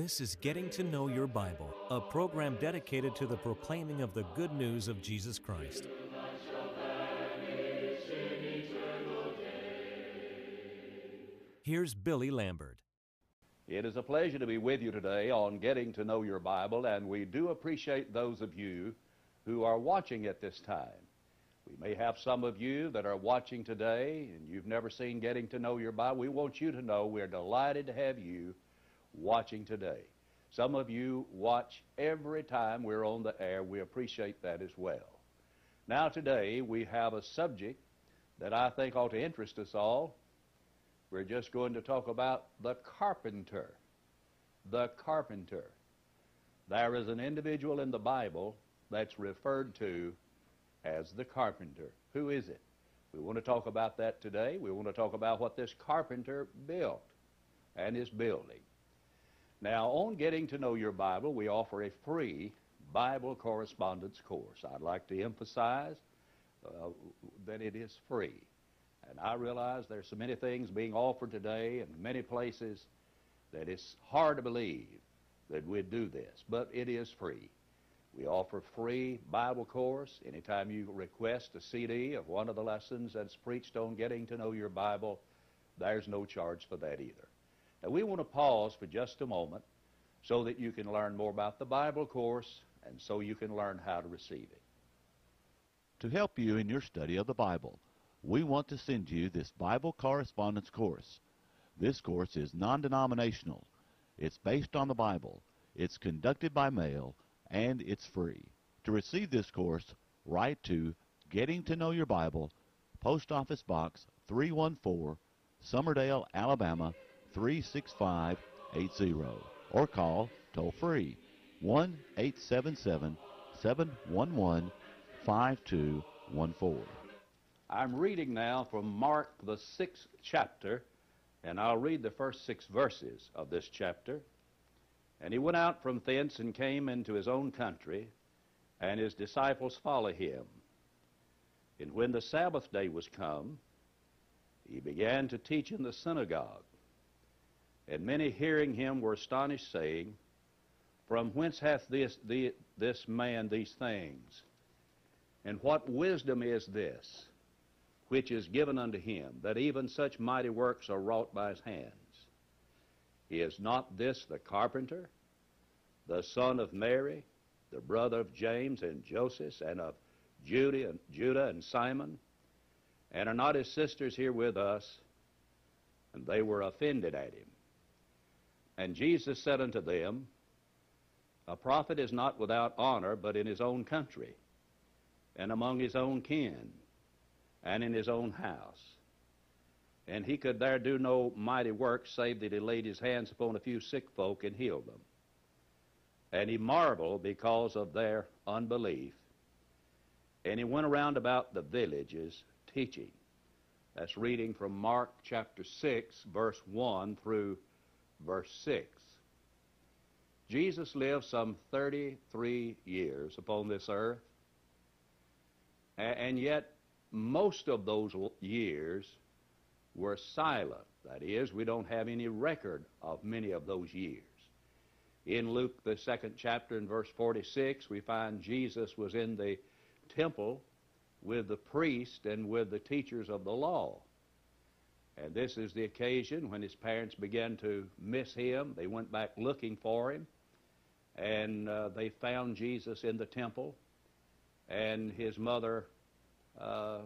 This is Getting to Know Your Bible, a program dedicated to the proclaiming of the good news of Jesus Christ. Here's Billy Lambert. It is a pleasure to be with you today on Getting to Know Your Bible, and we do appreciate those of you who are watching at this time. We may have some of you that are watching today and you've never seen Getting to Know Your Bible. We want you to know we're delighted to have you watching today. Some of you watch every time we're on the air. We appreciate that as well. Now, today we have a subject that I think ought to interest us all. We're just going to talk about the carpenter. The carpenter. There is an individual in the Bible that's referred to as the carpenter. Who is it? We want to talk about that today. We want to talk about what this carpenter built and is building. Now, on Getting to Know Your Bible, we offer a free Bible correspondence course. I'd like to emphasize uh, that it is free. And I realize there's so many things being offered today in many places that it's hard to believe that we'd do this, but it is free. We offer free Bible course. Anytime you request a CD of one of the lessons that's preached on getting to know your Bible, there's no charge for that either. Now, we want to pause for just a moment so that you can learn more about the Bible course and so you can learn how to receive it. To help you in your study of the Bible, we want to send you this Bible correspondence course. This course is non-denominational. It's based on the Bible. It's conducted by mail, and it's free. To receive this course, write to Getting to Know Your Bible, Post Office Box 314, Summerdale, Alabama 36580 or call toll free 1 877 711 5214. I'm reading now from Mark, the sixth chapter, and I'll read the first six verses of this chapter. And he went out from thence and came into his own country, and his disciples follow him. And when the Sabbath day was come, he began to teach in the synagogue. And many hearing him were astonished, saying, From whence hath this, the, this man these things? And what wisdom is this, which is given unto him, that even such mighty works are wrought by his hands? Is not this the carpenter, the son of Mary, the brother of James and Joseph, and of Judah and, Judah and Simon? And are not his sisters here with us? And they were offended at him. And Jesus said unto them, A prophet is not without honor but in his own country, and among his own kin, and in his own house. And he could there do no mighty work, save that he laid his hands upon a few sick folk and healed them. And he marveled because of their unbelief. And he went around about the villages teaching. That's reading from Mark chapter 6, verse 1 through verse 6. Jesus lived some 33 years upon this earth, and yet most of those years were silent. That is, we don't have any record of many of those years. In Luke, the second chapter, in verse 46, we find Jesus was in the temple with the priest and with the teachers of the law. And this is the occasion when his parents began to miss him. They went back looking for him, and uh, they found Jesus in the temple. And his mother uh,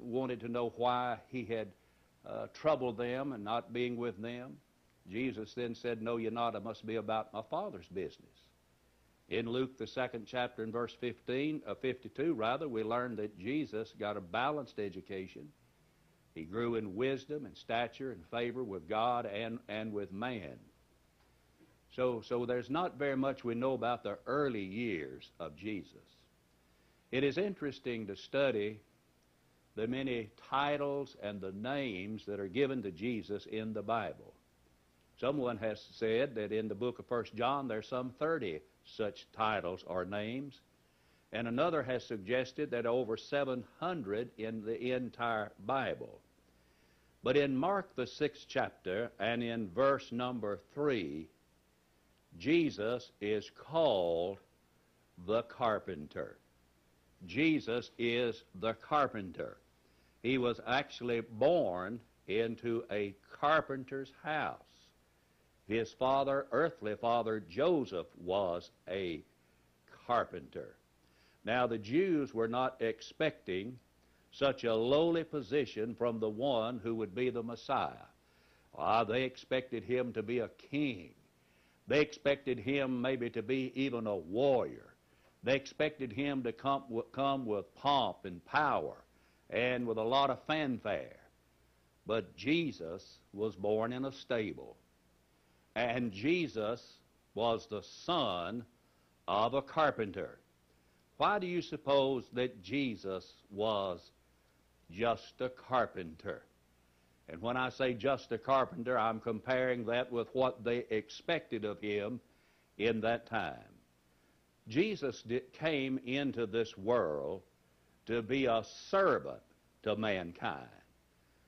wanted to know why he had uh, troubled them and not being with them. Jesus then said, No, you're not. It must be about my Father's business. In Luke, the second chapter, in verse 15, uh, 52, rather, we learn that Jesus got a balanced education he grew in wisdom and stature and favor with God and, and with man. So, so there's not very much we know about the early years of Jesus. It is interesting to study the many titles and the names that are given to Jesus in the Bible. Someone has said that in the book of 1 John there's some 30 such titles or names. And another has suggested that over 700 in the entire Bible. But in Mark, the sixth chapter, and in verse number 3, Jesus is called the carpenter. Jesus is the carpenter. He was actually born into a carpenter's house. His father, earthly father Joseph, was a carpenter. Now, the Jews were not expecting such a lowly position from the one who would be the Messiah. Ah, they expected him to be a king. They expected him maybe to be even a warrior. They expected him to come, come with pomp and power and with a lot of fanfare. But Jesus was born in a stable. And Jesus was the son of a carpenter. Why do you suppose that Jesus was just a carpenter? And when I say just a carpenter, I'm comparing that with what they expected of him in that time. Jesus did, came into this world to be a servant to mankind.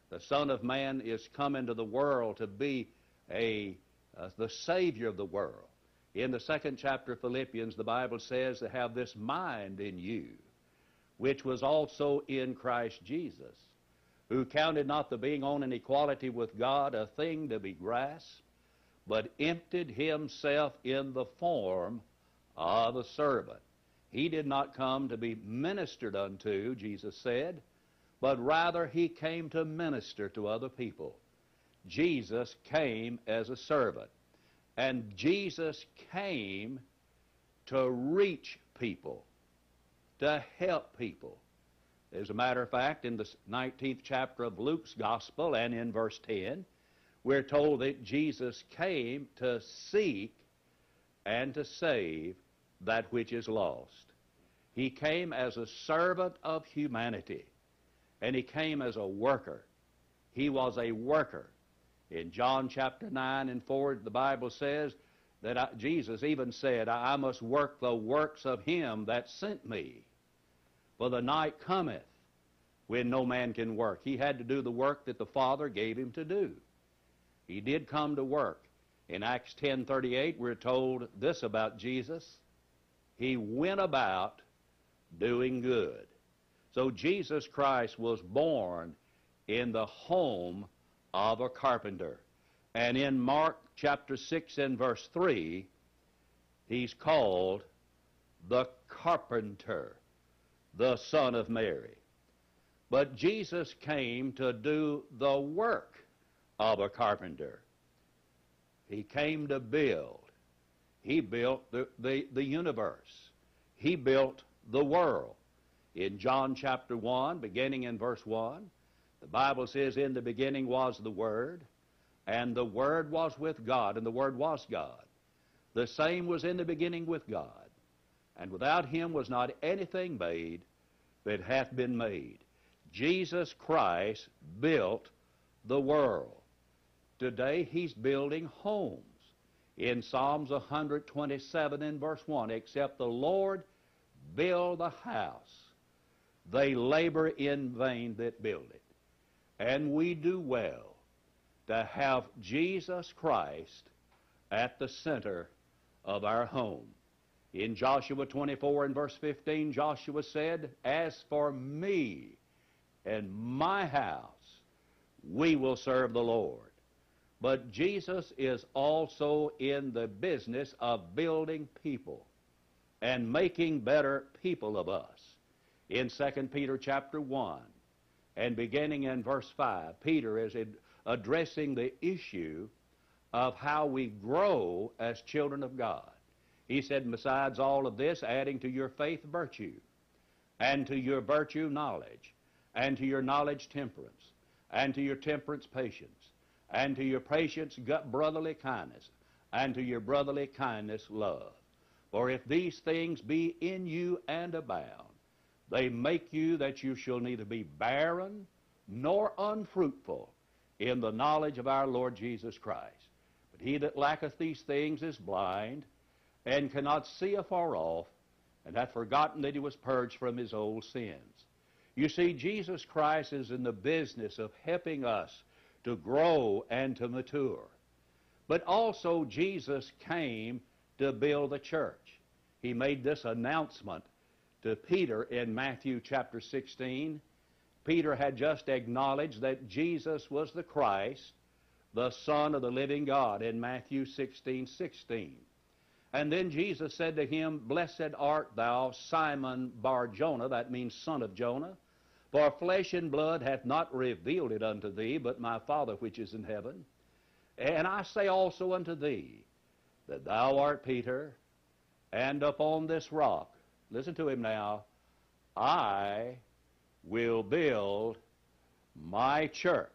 The Son of Man is come into the world to be a, uh, the Savior of the world. In the second chapter of Philippians, the Bible says to have this mind in you, which was also in Christ Jesus, who counted not the being on an equality with God a thing to be grasped, but emptied himself in the form of a servant. He did not come to be ministered unto, Jesus said, but rather he came to minister to other people. Jesus came as a servant. And Jesus came to reach people, to help people. As a matter of fact, in the 19th chapter of Luke's Gospel and in verse 10, we're told that Jesus came to seek and to save that which is lost. He came as a servant of humanity, and he came as a worker. He was a worker. In John chapter 9 and 4, the Bible says that I, Jesus even said, I must work the works of him that sent me. For the night cometh when no man can work. He had to do the work that the Father gave him to do. He did come to work. In Acts 10:38 we're told this about Jesus. He went about doing good. So Jesus Christ was born in the home of a carpenter. And in Mark chapter 6 and verse 3, he's called the carpenter, the son of Mary. But Jesus came to do the work of a carpenter. He came to build. He built the, the, the universe. He built the world. In John chapter 1, beginning in verse 1, the Bible says, In the beginning was the Word, and the Word was with God, and the Word was God. The same was in the beginning with God. And without him was not anything made that hath been made. Jesus Christ built the world. Today he's building homes. In Psalms 127 in verse 1, except the Lord build the house, they labor in vain that build it. And we do well to have Jesus Christ at the center of our home. In Joshua 24 and verse 15, Joshua said, As for me and my house, we will serve the Lord. But Jesus is also in the business of building people and making better people of us. In 2 Peter chapter 1, and beginning in verse 5, Peter is addressing the issue of how we grow as children of God. He said, besides all of this, adding to your faith virtue, and to your virtue knowledge, and to your knowledge temperance, and to your temperance patience, and to your patience brotherly kindness, and to your brotherly kindness love. For if these things be in you and abound, they make you that you shall neither be barren nor unfruitful in the knowledge of our Lord Jesus Christ. But he that lacketh these things is blind and cannot see afar off, and hath forgotten that he was purged from his old sins. You see, Jesus Christ is in the business of helping us to grow and to mature. But also, Jesus came to build the church. He made this announcement to Peter in Matthew chapter 16. Peter had just acknowledged that Jesus was the Christ, the Son of the living God, in Matthew 16 16. And then Jesus said to him, Blessed art thou, Simon Bar Jonah, that means son of Jonah, for flesh and blood hath not revealed it unto thee, but my Father which is in heaven. And I say also unto thee, that thou art Peter, and upon this rock, listen to him now, I will build my church.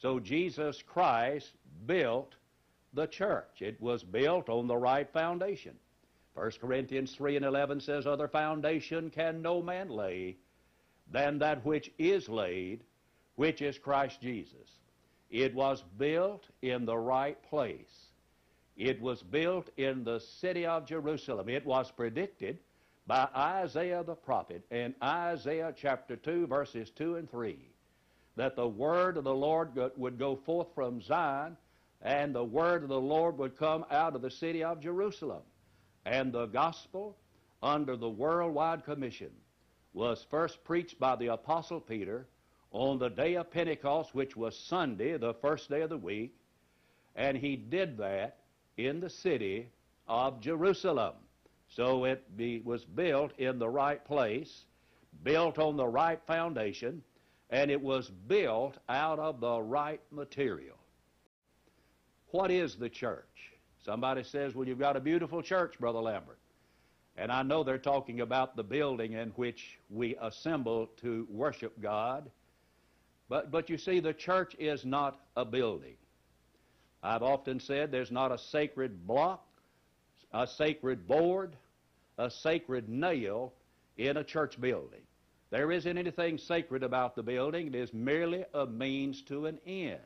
So Jesus Christ built the church. It was built on the right foundation. 1 Corinthians 3 and 11 says, Other foundation can no man lay than that which is laid, which is Christ Jesus. It was built in the right place. It was built in the city of Jerusalem. It was predicted by Isaiah the prophet in Isaiah chapter 2, verses 2 and 3, that the word of the Lord would go forth from Zion, and the word of the Lord would come out of the city of Jerusalem. And the gospel, under the worldwide commission, was first preached by the Apostle Peter on the day of Pentecost, which was Sunday, the first day of the week, and he did that in the city of Jerusalem. So it be, was built in the right place, built on the right foundation, and it was built out of the right material. What is the church? Somebody says, Well, you've got a beautiful church, Brother Lambert. And I know they're talking about the building in which we assemble to worship God. But, but you see, the church is not a building. I've often said there's not a sacred block, a sacred board, a sacred nail in a church building. There isn't anything sacred about the building. It is merely a means to an end.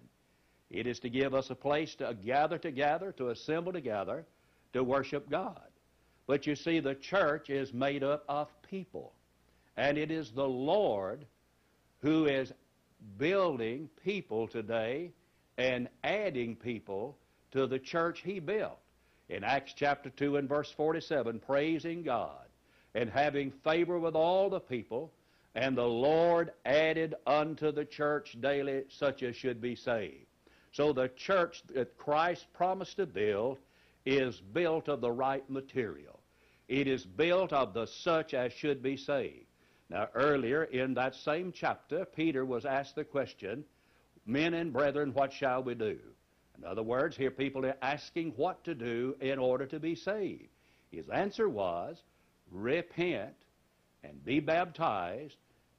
It is to give us a place to gather together, to assemble together, to worship God. But you see, the church is made up of people. And it is the Lord who is building people today and adding people to the church he built. In Acts chapter 2 and verse 47, praising God and having favor with all the people, and the Lord added unto the church daily such as should be saved. So the church that Christ promised to build is built of the right material. It is built of the such as should be saved. Now, earlier in that same chapter, Peter was asked the question, Men and brethren, what shall we do? In other words, here people are asking what to do in order to be saved. His answer was, Repent and be baptized,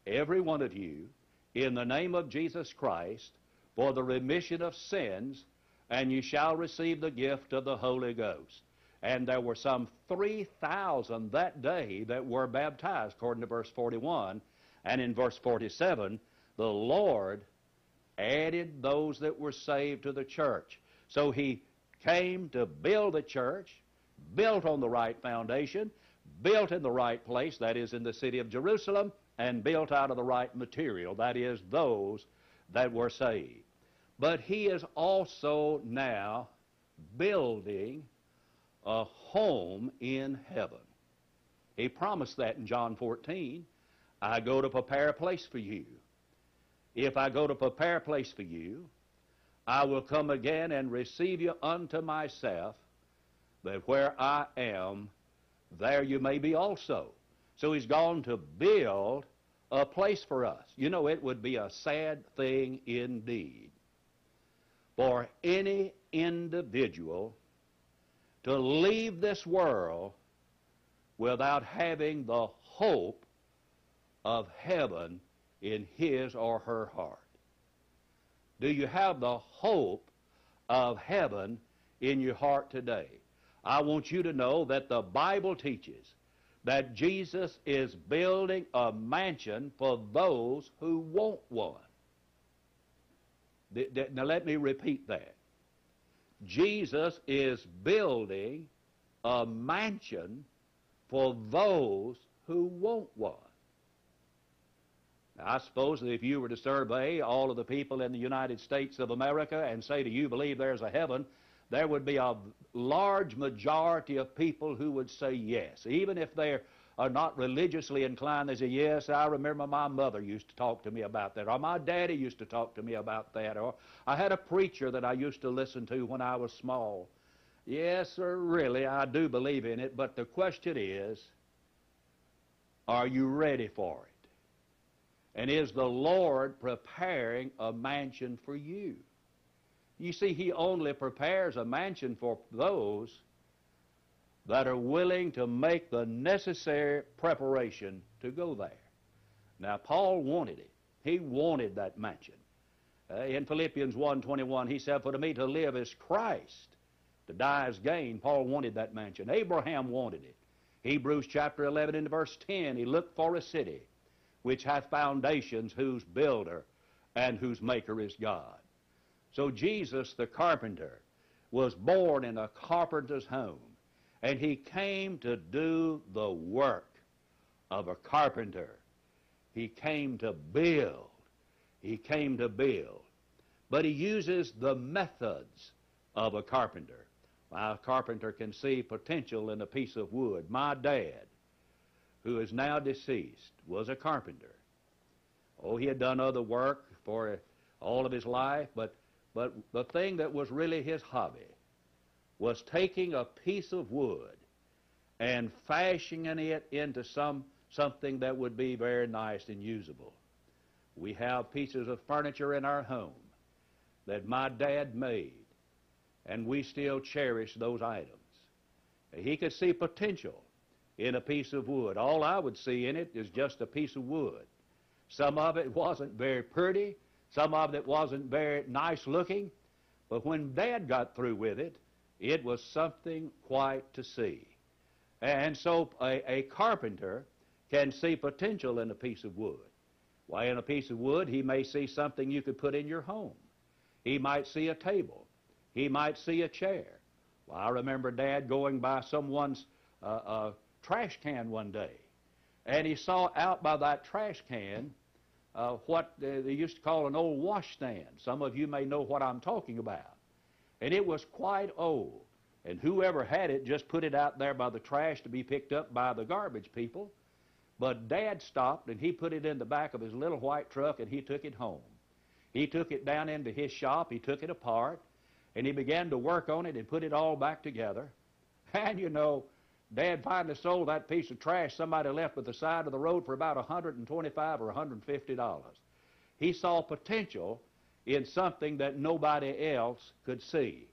every one of you, in the name of Jesus Christ, for the remission of sins, and you shall receive the gift of the Holy Ghost. And there were some 3,000 that day that were baptized, according to verse 41. And in verse 47, the Lord added those that were saved to the church. So he came to build the church, built on the right foundation, built in the right place, that is, in the city of Jerusalem, and built out of the right material, that is, those that were saved. But he is also now building a home in heaven. He promised that in John 14. I go to prepare a place for you. If I go to prepare a place for you, I will come again and receive you unto myself, that where I am, there you may be also. So he's gone to build a place for us. You know, it would be a sad thing indeed for any individual to leave this world without having the hope of heaven in his or her heart? Do you have the hope of heaven in your heart today? I want you to know that the Bible teaches that Jesus is building a mansion for those who want one. Now, let me repeat that. Jesus is building a mansion for those who want one. I suppose that if you were to survey all of the people in the United States of America and say, Do you believe there's a heaven? there would be a large majority of people who would say yes, even if they're are not religiously inclined, they say, Yes, I remember my mother used to talk to me about that, or my daddy used to talk to me about that, or I had a preacher that I used to listen to when I was small. Yes, sir, really, I do believe in it, but the question is, are you ready for it? And is the Lord preparing a mansion for you? You see, He only prepares a mansion for those that are willing to make the necessary preparation to go there. Now, Paul wanted it. He wanted that mansion. Uh, in Philippians 1.21, he said, For to me to live is Christ, to die is gain. Paul wanted that mansion. Abraham wanted it. Hebrews chapter 11 and verse 10, he looked for a city which hath foundations, whose builder and whose maker is God. So Jesus, the carpenter, was born in a carpenter's home. And he came to do the work of a carpenter. He came to build. He came to build. But he uses the methods of a carpenter. a carpenter can see potential in a piece of wood. My dad, who is now deceased, was a carpenter. Oh, he had done other work for all of his life, but, but the thing that was really his hobby was taking a piece of wood and fashioning it into some something that would be very nice and usable. We have pieces of furniture in our home that my dad made, and we still cherish those items. He could see potential in a piece of wood. All I would see in it is just a piece of wood. Some of it wasn't very pretty, some of it wasn't very nice looking, but when Dad got through with it, it was something quite to see. And so a, a carpenter can see potential in a piece of wood. Why, in a piece of wood, he may see something you could put in your home. He might see a table. He might see a chair. Well, I remember Dad going by someone's uh, uh, trash can one day, and he saw out by that trash can uh, what they used to call an old washstand. Some of you may know what I'm talking about. And it was quite old. And whoever had it just put it out there by the trash to be picked up by the garbage people. But Dad stopped and he put it in the back of his little white truck and he took it home. He took it down into his shop, he took it apart, and he began to work on it and put it all back together. And you know, Dad finally sold that piece of trash somebody left at the side of the road for about 125 or 150 dollars. He saw potential in something that nobody else could see.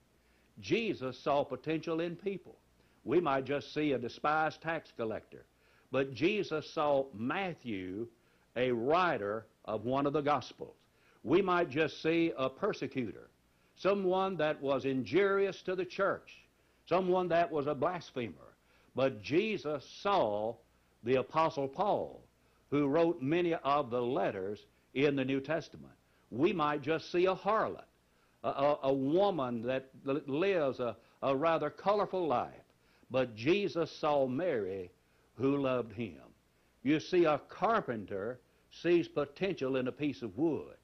Jesus saw potential in people. We might just see a despised tax collector, but Jesus saw Matthew, a writer of one of the Gospels. We might just see a persecutor, someone that was injurious to the church, someone that was a blasphemer. But Jesus saw the Apostle Paul, who wrote many of the letters in the New Testament we might just see a harlot, a, a, a woman that lives a, a rather colorful life. But Jesus saw Mary who loved him. You see, a carpenter sees potential in a piece of wood.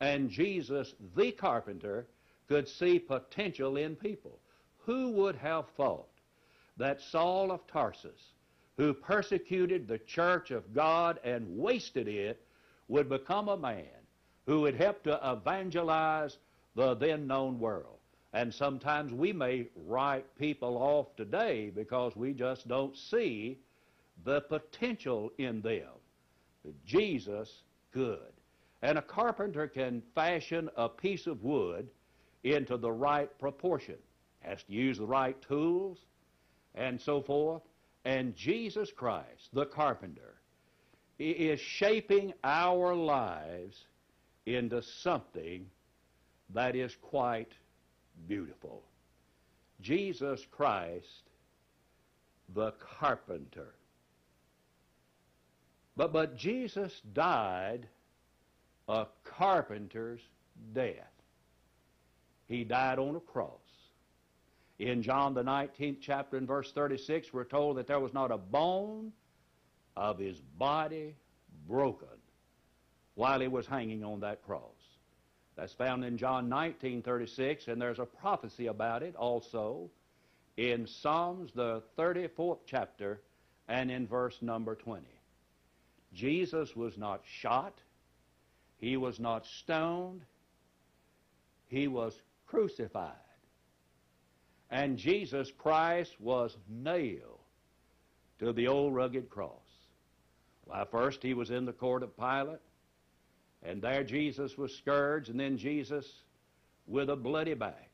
And Jesus, the carpenter, could see potential in people. Who would have thought that Saul of Tarsus, who persecuted the church of God and wasted it, would become a man who would help to evangelize the then known world. And sometimes we may write people off today because we just don't see the potential in them. Jesus good. And a carpenter can fashion a piece of wood into the right proportion. Has to use the right tools and so forth. And Jesus Christ, the carpenter, is shaping our lives into something that is quite beautiful. Jesus Christ, the carpenter. But, but Jesus died a carpenter's death. He died on a cross. In John the 19th chapter and verse 36, we're told that there was not a bone of his body broken while he was hanging on that cross. That's found in John 19:36, and there's a prophecy about it also in Psalms the 34th chapter and in verse number 20. Jesus was not shot, he was not stoned, he was crucified. And Jesus Christ was nailed to the old rugged cross. Why, first he was in the court of Pilate, and there Jesus was scourged, and then Jesus, with a bloody back,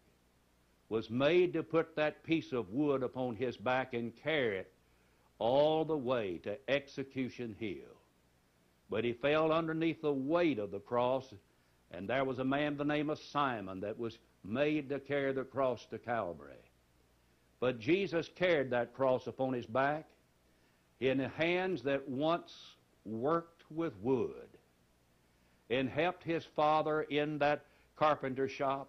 was made to put that piece of wood upon his back and carry it all the way to Execution Hill. But he fell underneath the weight of the cross, and there was a man by the name of Simon that was made to carry the cross to Calvary. But Jesus carried that cross upon his back in hands that once worked with wood and helped his father in that carpenter shop.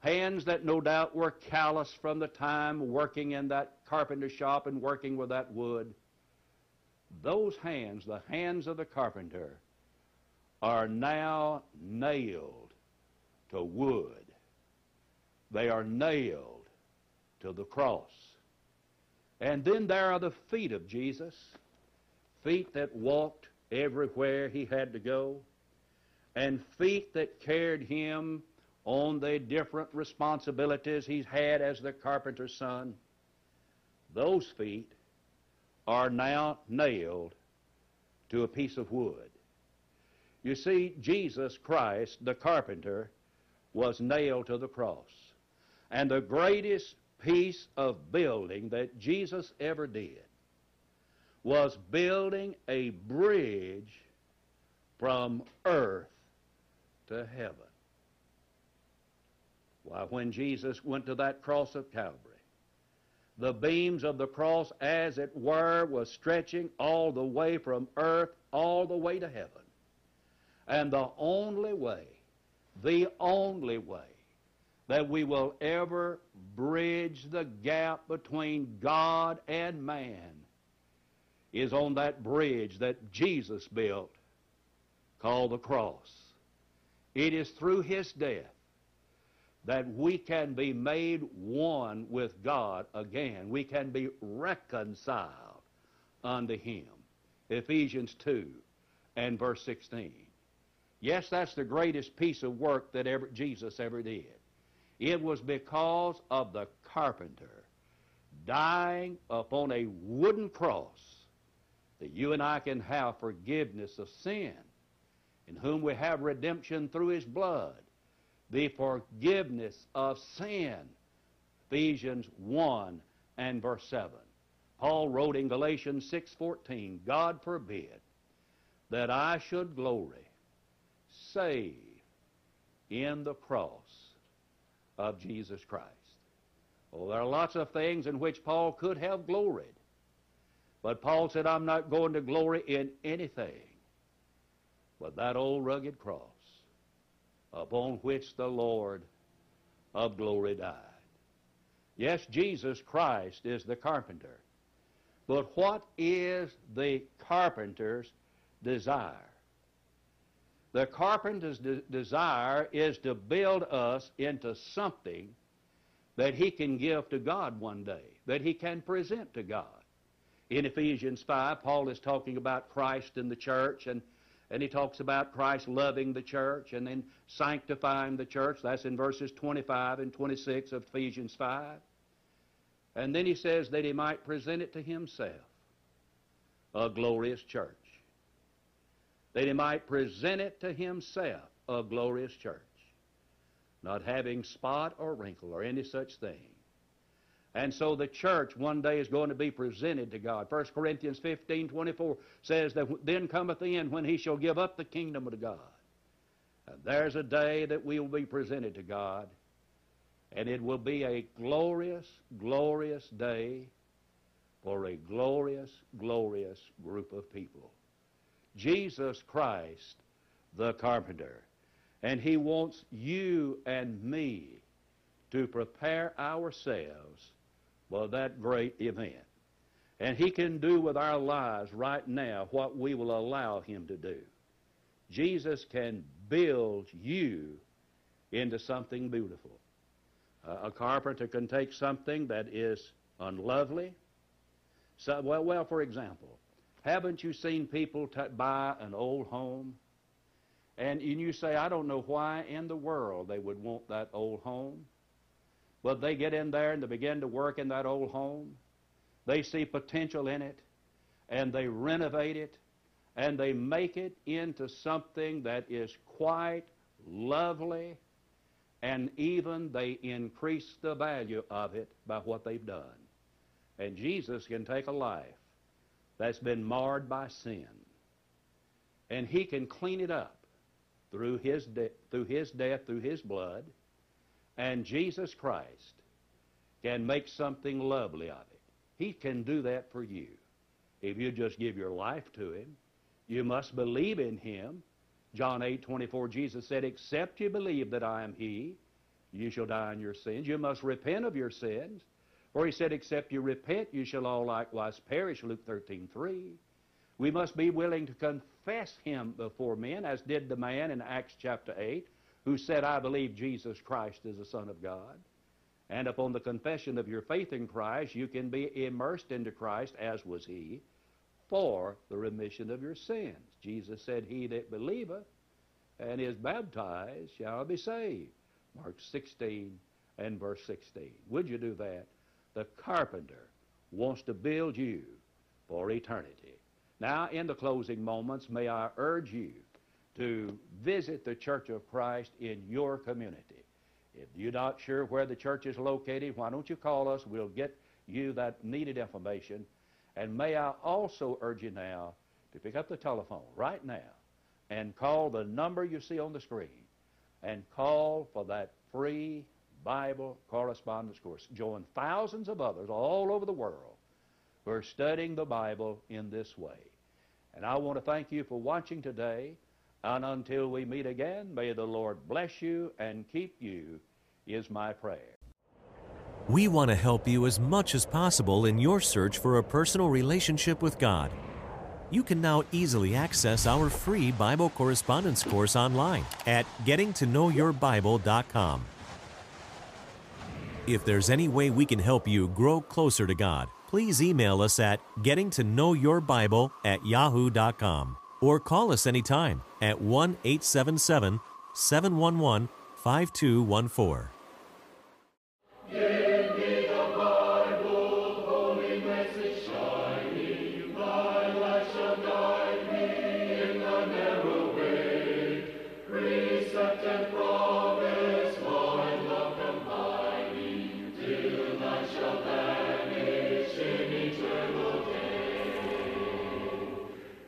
Hands that no doubt were callous from the time working in that carpenter shop and working with that wood. Those hands, the hands of the carpenter, are now nailed to wood. They are nailed to the cross. And then there are the feet of Jesus, feet that walked everywhere he had to go, and feet that carried him on the different responsibilities he's had as the carpenter's son. Those feet are now nailed to a piece of wood. You see, Jesus Christ, the carpenter, was nailed to the cross. And the greatest piece of building that Jesus ever did was building a bridge from earth to heaven. Why, when Jesus went to that cross of Calvary, the beams of the cross, as it were, was stretching all the way from earth all the way to heaven. And the only way, the only way that we will ever bridge the gap between God and man is on that bridge that Jesus built called the cross. It is through his death that we can be made one with God again. We can be reconciled unto him. Ephesians 2 and verse 16. Yes, that's the greatest piece of work that ever, Jesus ever did. It was because of the carpenter dying upon a wooden cross that you and I can have forgiveness of sin, in whom we have redemption through his blood, the forgiveness of sin. Ephesians 1 and verse 7. Paul wrote in Galatians 6:14, God forbid that I should glory save in the cross of Jesus Christ. Oh, there are lots of things in which Paul could have gloried. But Paul said, I'm not going to glory in anything but that old rugged cross upon which the Lord of glory died. Yes, Jesus Christ is the carpenter. But what is the carpenter's desire? The carpenter's de- desire is to build us into something that he can give to God one day, that he can present to God. In Ephesians 5, Paul is talking about Christ and the church, and, and he talks about Christ loving the church and then sanctifying the church. That's in verses 25 and 26 of Ephesians 5. And then he says that he might present it to himself, a glorious church that he might present it to himself a glorious church, not having spot or wrinkle or any such thing. And so the church one day is going to be presented to God. 1 Corinthians 15, 24 says that then cometh the end when he shall give up the kingdom to God. And there's a day that we will be presented to God. And it will be a glorious, glorious day for a glorious, glorious group of people. Jesus Christ, the carpenter. And he wants you and me to prepare ourselves for that great event. And he can do with our lives right now what we will allow him to do. Jesus can build you into something beautiful. Uh, a carpenter can take something that is unlovely. So, well, well, for example, haven't you seen people t- buy an old home? And, and you say, I don't know why in the world they would want that old home. But they get in there and they begin to work in that old home. They see potential in it, and they renovate it, and they make it into something that is quite lovely, and even they increase the value of it by what they've done. And Jesus can take a life that's been marred by sin, and He can clean it up through His, de- through his death, through His blood, and Jesus Christ can make something lovely of it. He can do that for you. If you just give your life to Him, you must believe in Him. John 8, 24, Jesus said, Except you believe that I am He, you shall die in your sins. You must repent of your sins. For He said, Except you repent, you shall all likewise perish. Luke 13, 3. We must be willing to confess Him before men, as did the man in Acts chapter 8 who said, I believe Jesus Christ is the Son of God. And upon the confession of your faith in Christ, you can be immersed into Christ, as was he, for the remission of your sins. Jesus said, He that believeth and is baptized shall be saved. Mark 16 and verse 16. Would you do that? The carpenter wants to build you for eternity. Now, in the closing moments, may I urge you to visit the Church of Christ in your community. If you're not sure where the church is located, why don't you call us? We'll get you that needed information. And may I also urge you now to pick up the telephone right now and call the number you see on the screen and call for that free Bible correspondence course. Join thousands of others all over the world who are studying the Bible in this way. And I want to thank you for watching today. And until we meet again, may the Lord bless you and keep you, is my prayer. We want to help you as much as possible in your search for a personal relationship with God. You can now easily access our free Bible correspondence course online at gettingtoknowyourbible.com. If there's any way we can help you grow closer to God, please email us at gettingtoknowyourbible at yahoo.com or call us anytime at 1 877 711 5214.